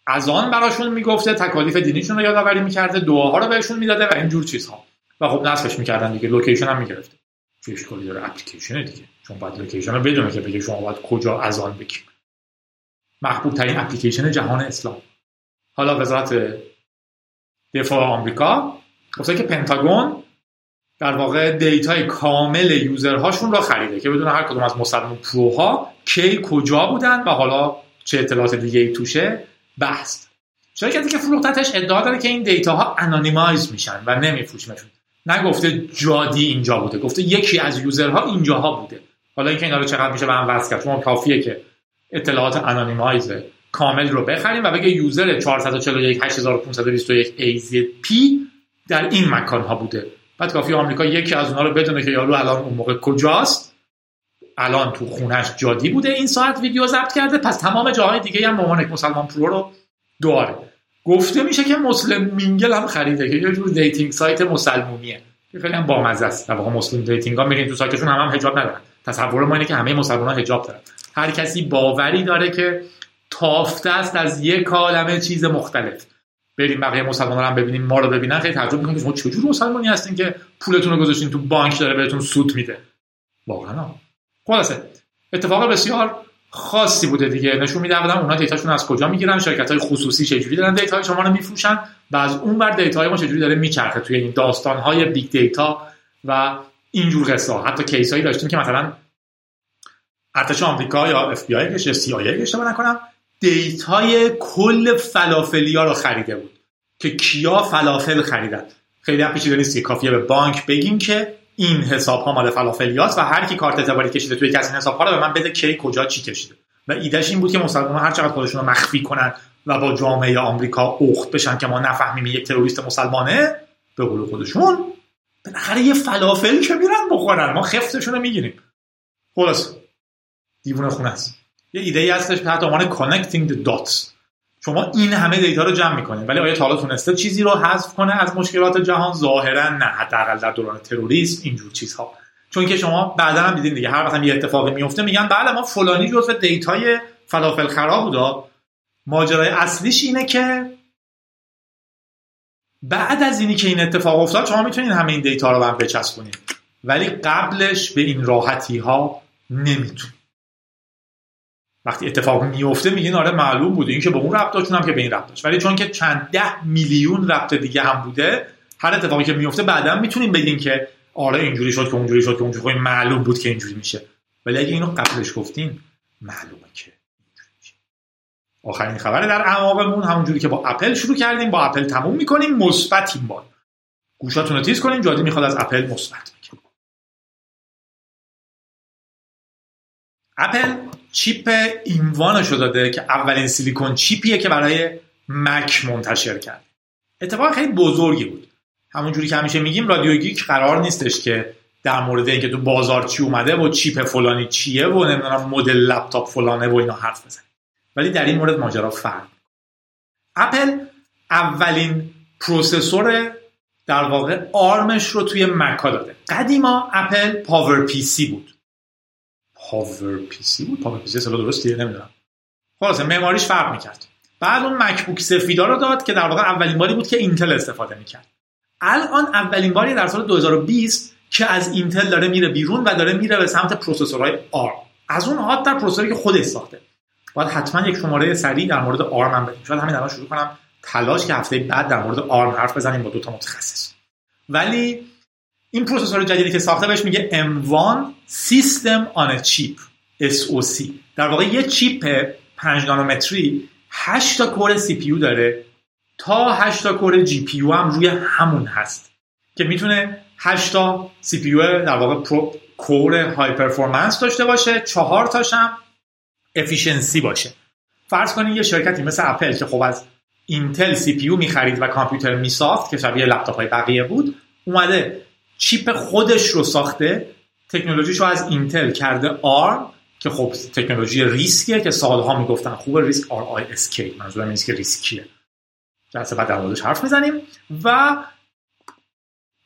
اذان براشون می‌گفته تکالیف دینیشون رو یادآوری می‌کرده دعاها رو بهشون می‌داده و اینجور چیزها. و خب نصبش می‌کردن دیگه location هم می‌گرفته. چه اشکالی داره اپلیکیشن دیگه. چون باید location رو بدونه که بگه شما باید کجا اذان بگیم محبوب ترین اپلیکیشن جهان اسلام. حالا وزارت دفاع آمریکا گفته که پنتاگون در واقع data ی کامل user هاشون را خریده که بدونه هر کدوم از مسلمان Pro ها کی کجا بودن و حالا چه اطلاعات دیگه ای توشه. بحث. شرکتی که فروختتش ادعا داره که این data ها anonymize میشن و نمیفروشمشون. نگفته جادی اینجا بوده گفته یکی از user ها اینجاها بوده. حالا اینکه اینا رو چقدر میشه به هم وصل کرد؟ چون کافیه که اطلاعات anonymize کامل رو بخریم و بگه user 441 8521 AZP در این مکان ها بوده. بعد کافیه آمریکا یکی از اونها رو بدونه که یارو الان اون موقع کجاست. الان تو خونش جادی بوده این ساعت ویدیو ضبط کرده پس تمام جاهای دیگه هم عنوان مسلمان Pro رو داره. گفته میشه که Muslim Mingle هم خریده که یه جور dating site مسلمونیه. که خیلی هم بامزه است. در واقع Muslim dating ها میرین تو سایتشون هم, هم حجاب ندارن. تصور ما اینه که همه مسلمان ها حجاب دارن. هر کسی باوری داره که تافته است از یک عالمه چیز مختلف. بریم بقیه مسلمان هم ببینیم ما رو ببینن. خیلی تعجب می‌کنیم شما چجور مسلمانی هستین که پولتون رو گذاشتین تو بانک داره بهتون سود میده. واقعا. خلاصه اتفاق بسیار خاصی بوده دیگه. نشون میده اولا اونا data شون از کجا می‌گیرن شرکت های خصوصی چجوری دارن data شما رو میفروشن و از اون بر data ما چجوری داره میچرخه توی این داستان های big data و اینجور قصه حتی case هایی داشتیم که مثلا ارتش آمریکا یا اف بی آی یا CIA اشتباه نکنم data ی کل فلافلیا رو خریده بود که کیا فلافل خریدن. خیلی هم پیچیده نیست کافیه به بانک بگیم که این حساب ها مال فلافلیاست و هر کی کارت اعتباری کشیده توی کسی حساب ها رو به من بده کی کجا چی کشیده. و ایدهش این بود که مسلمان هر چقدر خودشون رو مخفی کنن و با جامعه آمریکا اخت بشن که ما نفهمیم یک تروریست مسلمانه به قول خودشون بالاخره یه فلافل که میرن بخورن. ما خفتشون رو می‌گیریم. خلاص. دیوونه خونه است. یه ایده ای هستش تحت عنوان connecting the dots. شما این همه دیتا رو جمع می‌کنید. ولی آیا تا حالا تونسته چیزی رو حذف کنه از مشکلات جهان؟ ظاهرا نه. حداقل در دوران تروریسم اینجور چیزها. چون که شما بعدا هم دیدین دیگه. هر وقت یه اتفاقی میفته میگن بله ما فلانی جزو data ی فلافل خراب بودا ماجرای اصلیش اینه که بعد از اینی که این اتفاق افتاد شما می‌تونید همه این data رو هم بچسبونید. ولی قبلش به این راحتی ها نمیتون وقتی اتفاق میفته میگین آره معلوم بوده این که به اون ربط داشت هم که به این ربط داشت ولی چون که چند ده میلیون ربط دیگه هم بوده هر اتفاقی که میفته بعدا می‌تونیم بگین که آره اینجوری شد که اونجوری شد که اونجوری خب معلوم بود که اینجوری میشه. ولی اگه اینو قبلش گفتین معلومه که آخرین خبر در اعماقمون همونجوری که با اپل شروع کردیم با اپل تموم می‌کنیم مثبتیم با گوشاتون رو تیز کنیم جادی می‌خواد از اپل مثبت اپل چیپ اینوانش رو داده که اولین سیلیکون چیپیه که برای مک منتشر کرد. اتفاق خیلی بزرگی بود. همونجوری که همیشه میگیم رادیو گیک قرار نیستش که در مورد اینکه تو بازار چی اومده و chip فلانی چیه و نمی‌دونم مدل لپتاپ فلانه و اینا حرف بزنیم ولی در این مورد ماجرا فرق اپل اولین processor در واقع ARM ش رو توی مکا داده. قدیما اپل پاور پی سی بود. پاور پی سی بود؟ پاور پی سی اصلا درستیه نمی‌دونم. خلاصه معماریش فرق می‌کرد. بعد اون مکبوک سفیدا رو داد که در واقع اولین باری بود که اینتل استفاده می‌کرد. الان اولین باری در سال 2020 که از اینتل داره میره بیرون و داره میره به سمت processor های ARM از اون هات در processor ی که خودش ساخته. باید حتما یک شماره سریع در مورد ARM هم بدیم شاید همین الان شروع کنم. تلاش که هفته بعد در مورد ARM حرف بزنیم با دو تا متخصص. ولی این processor جدیدی که ساخته بهش میگه M1 System on a Chip SoC در واقع یه chip 5 نانومتری 8 تا core CPU داره. تا 8 تا core GPU هم روی همون هست که می‌تونه 8 تا پی در واقع پرو core های performance داشته باشه 4 تاش هم efficiency باشه. فرض کنید یه شرکتی مثل اپل که خب از اینتل CPU می‌خرید و کامپیوتر میساخت که شبیه لپتاپ های بقیه بود اومده chip خودش رو ساخته تکنولوژیش رو از اینتل کرده ARM که خب تکنولوژی RISC یه که سالها می‌گفتن. خوب ریسک R I S K منظورم نیست که ریسکیه. جلسه بعد در موردش حرف می‌زنیم. و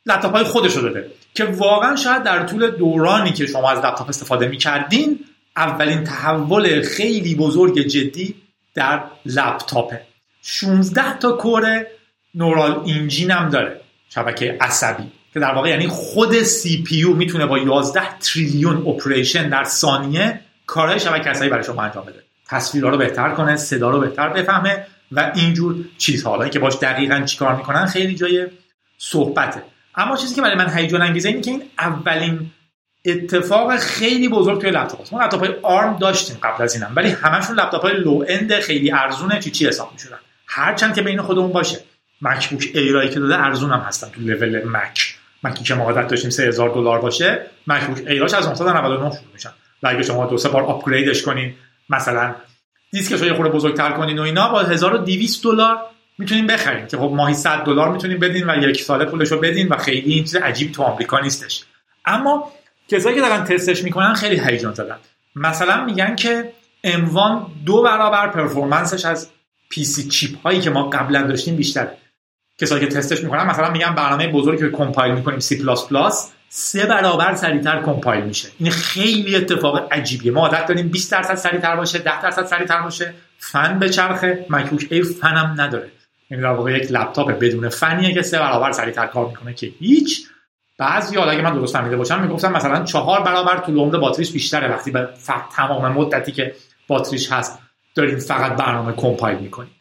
لپتاپ های خودش رو داده. که واقعا شاید در طول دورانی که شما از لپتاپ استفاده می‌کردین اولین تحول خیلی بزرگ جدی در لپتاپه. 16 تا core neural engine هم داره. شبکه عصبی. که در واقع یعنی خود CPU می‌تونه با 11 تریلیون operation در ثانیه کارهای شبکه عصبی برای شما انجام بده. تصویرها رو بهتر کنه صدا رو بهتر بفهمه و اینجور چیزها که باش دقیقا چیکار می‌کنن خیلی جای صحبته. اما چیزی که برای من هیجان انگیزه اینه که این اولین اتفاق خیلی بزرگ توی لپتاپ ما لپتاپ های ARM داشتیم قبل از اینم ولی همشون لپتاپ های low end خیلی ارزونه چی چی حساب می‌شدن. هرچند که بین خودمون باشه. مکبوک ایرایی که داده ارزون هم هستن تو لول مک مکی که ما عادت داشتیم 3000 دلار باشه مکبوک ایراش از 999 شروع میشن و اگه شما دو سه بار آپگریدش کنین مثلا دیسکش رو یه خورده بزرگتر کنین و اینا با 1200 دلار می‌تونین بخرین که خب ماهی 100 دلار می‌تونین بدین و یک ساله پولش رو بدین و خیلی این چیز عجیب تو آمریکا نیستش. اما کسایی که دارن تستش می‌کنن خیلی هیجان زدن. مثلا میگن که M1 دو برابر performance ش از PC chip هایی که ما قبلا داشتیم بیشتره. کسایی که تستش می‌کنن مثلا میگن برنامه بزرگی که compile می‌کنیم C++ سه برابر سریعتر compile میشه. این خیلی اتفاق عجیبیه. ما عادت داریم 20 درصد سریعتر باشه 10 درصد سریعتر باشه. فن به چرخه. مکبوک ایر فن هم نداره. یعنی در واقع یک لپتاپ بدون فنیه که سه برابر سریعتر کار می‌کنه که هیچ. بعضی حالا اگه من درست فهمیده باشم می‌گفتم مثلا چهار برابر طول عمر باتریش بیشتره. وقتی به تمام مدتی که باتریش هست دارین فقط برنامه compile می‌کنید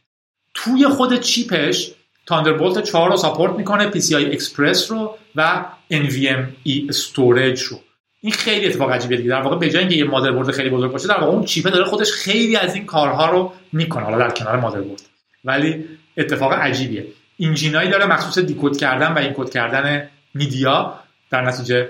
توی خود chip ش Thunderbolt 4 رو support می‌کنه PCI Express رو و NVMe storage رو. این خیلی اتفاق عجیبه دیگه. در واقع به جای اینکه یه مادربرد خیلی بزرگ باشه در واقع اون chip ه داره خودش خیلی از این کارها رو می‌کنه. حالا در کنار مادربرد ولی اتفاق عجیبیه. engine ایی داره مخصوص decode کردن و encode کردن media. در نتیجه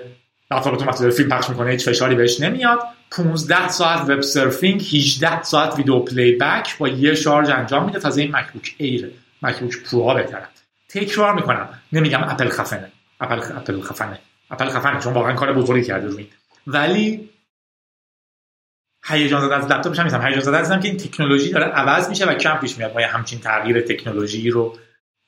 وقتی فیلم پخش می‌کنه هیچ فشاری بهش نمیاد. 15 ساعت web surfing 18 ساعت video playback با یه شارژ انجام میده. تازه این مکبوک ایر مکبوک پرو ها بهتره تکرار می‌کنم؟ نمیگم اپل خفنه. اپل اپل خفنه. اپل خفنه چون واقعا کار بزرگی کرده روی ولی هیجان زده از لپتاپش هم نیستم. هیجان زده هستم که این تکنولوژی داره عوض میشه و کم پیش میاد. ما همچین تغییر تکنولوژی رو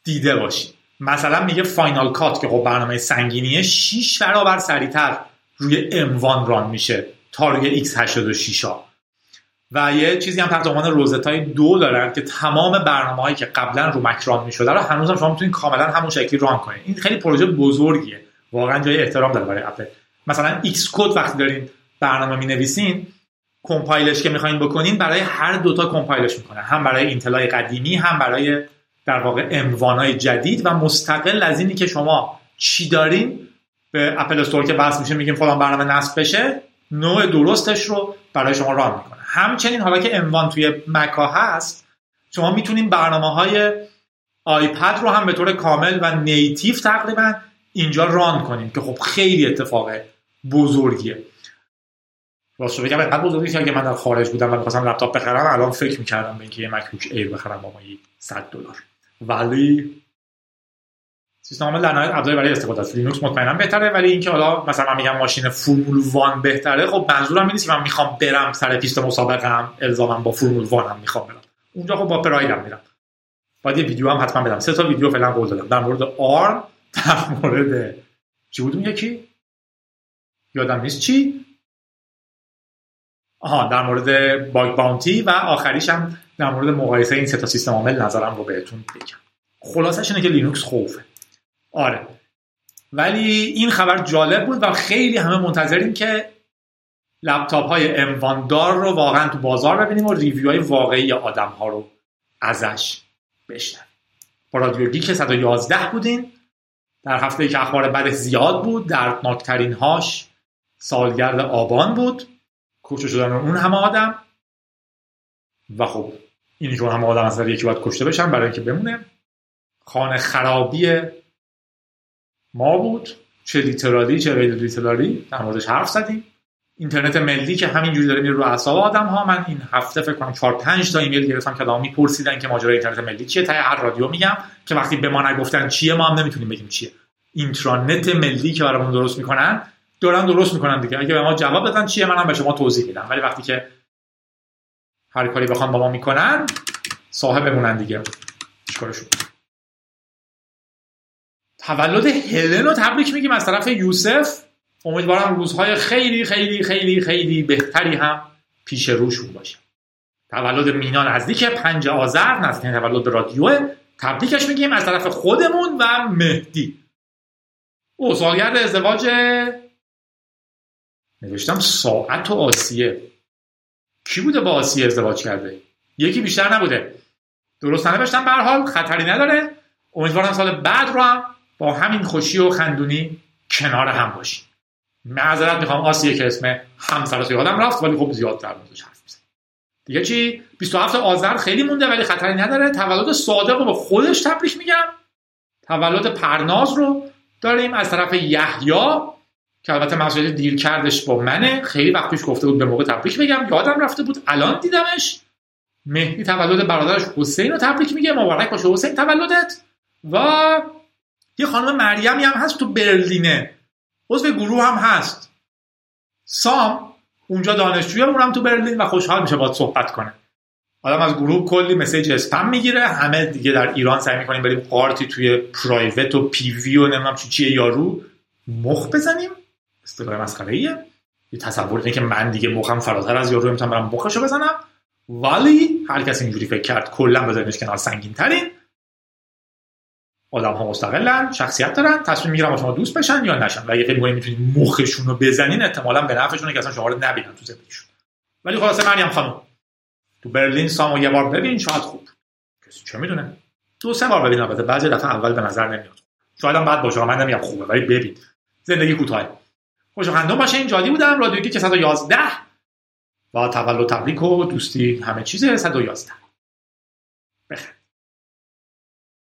دیده باشیم. مثلا میگه Final Cut که خب برنامه سنگینیه 6 برابر سریعتر روی M1 run میشه تا روی X86 ها. و یه چیزی هم تحت عنوان Rosetta ی دو دارن که تمام برنامه هایی که قبلا رو مک run می‌شده رو هنوز هم شما می‌تونید کاملا همون شکلی run کنید. این خیلی پروژه بزرگیه. واقعا جای احترام داره برای اپل مثلا Xcode وقتی دارین برنامه می نویسین compile ش که می‌خواین بکنین برای هر دوتا compile ش می‌کنه. هم برای اینتلای قدیمی هم برای در واقع اموانای جدید و مستقل از اینی که شما چی دارین به Apple Store که وصل میشه میگیم فلان برنامه نصب بشه نوع درستش رو برای شما run می‌کنه. همچنین حالا که M1 توی مکا هست شما می‌تونین برنامه های آیپد رو هم به طور کامل و native تقریبا اینجا run کنیم که خب خیلی اتفاق بزرگیه. راست بگم اینقدر بزرگی که من در خارج بودم و می‌خواستم لپتاپ بخرم الان فکر می‌کردم به اینکه یه مکبوک ایر بخرم با مایی 100 دلار. ولی سیستم عامل در نهایت ابزاری برای استفاده است. لینوکس مطمئنا بهتره ولی اینکه حالا مثلا من میگم ماشین فرمول one بهتره خب منظورم این نیست من می‌خوام برم سر پیست مسابقه هم الزامم با فرمول one هم می‌خوام برم. اونجا خب با پرایدم میرم. باید یه ویدیو هم حتما بدم. سه تا ویدیو فعلا قول دادم. در مورد ARM در مورد چی بود یکی؟ یادم نیست چی؟ آها در مورد bug bounty و آخریش هم در مورد مقایسه این سه تا سیستم عامل نظرم رو بهتون بگم. خلاصش اینه که لینوکس خوبه. آره. ولی این خبر جالب بود و خیلی همه منتظریم که لپتاپ های M1 دار رو واقعا تو بازار ببینیم و review های واقعی آدم ها رو ازش بشنویم. با رادیو گیک 111 بودین. در هفته که اخبار بد زیاد بود دردناکترین هاش سالگرد آبان بود. کشته شدن اون همه آدم. و خب اینجور همه آدم از یکی باید کشته بشن برای اینکه بمونه. خانه خرابی ما بود. چه لیترالی چه غیر لیترالی در موردش حرف زدیم. اینترنت ملی که همینجوری داره میره رو اعصاب آدم ها من این هفته فکر کنم 4 5 تا ایمیل گرفتم که آدم میپرسیدن که ماجرای اینترنت ملی چیه. تا هر رادیو میگم که وقتی به ما نگفتن چیه ما هم نمی‌تونیم بگیم چیه. اینترنت ملی که برامون درست می‌کنن دارن درست می‌کنن دیگه. اگه به ما جواب بدن چیه منم به شما توضیح میدم. ولی وقتی که هر کاری بخوان با ما می‌کنن صاحبمونن دیگه. چیکارشون؟ تولد هلن رو تبریک میگیم از طرف یوسف. امیدوارم روزهای خیلی خیلی خیلی خیلی بهتری هم پیش روشون باشه. تولد مینا نزدیک پنج آذر نزدیک تولد رادیو. تبریکش میگیم از طرف خودمون و مهدی. او سالگرد ازدواج نوشتم ساعت و آسیه. کی بوده با آسیه ازدواج کرده؟ یکی بیشتر نبوده. درست نوشتم به حال خطری نداره. امیدوارم سال بعد رو هم با همین خوشی و خندونی کنار هم باشیم. معذرت می‌خوام آسیه که اسم همسر یادم رفت ولی خب زیاد در موردش حرف دیگه چی؟ 27 آذر خیلی مونده ولی خطری نداره. تولد صادق رو به خودش تبریک میگم. تولد پرناز رو داریم از طرف یحیی که البته مسئله دیر کردش با منه. خیلی وقت گفته بود به موقع تبریک بگم. یادم رفته بود. الان دیدمش. مهدی تولد برادرش حسین رو تبریک میگه. مبارک باشه حسین تولدت. و یه خانم مریمی هم هست تو برلینه. عضو گروه هم هست. سام اونجا دانشجوی اونم تو برلین و خوشحال میشه باید صحبت کنه. آدم از گروه کلی مسیج اسپم می‌گیره. همه دیگه در ایران سعی می‌کنیم بریم پارتی توی پرایوت و پیوی و نمی‌دونم چیه یارو مخ بزنیم. اصطلاح مسخره ایه یه تصور اینه که من دیگه مخم فراتر از یارو می‌تونم برم مخشو بزنم. ولی هر کسی اینجوری فکر کرد کلا بزنش کنار سنگین ترین آدم ها مستقلن شخصیت دارن تصمیم می‌گیرن با شما دوست بشن یا نشن. و فکر می‌کنید می‌تونید مخشون رو بزنین احتمالاً به نفعشونه که اصلا شما رو نبینن تو زندگیشون. ولی خلاصه مریم خانم تو برلین سامو یه بار ببین شاید خوب. کسی چه می‌دونه؟ دو سه بار ببین البته بعضی دفعه اول به نظر نمیاد. شاید هم بعد باشه من نمیگم خوبه ولی ببین. زندگی کوتاه خوش خندون باشه این جادی بودم. رادیو که 111 و تولد تبریک و دوستی همه چیز 111 بخیر.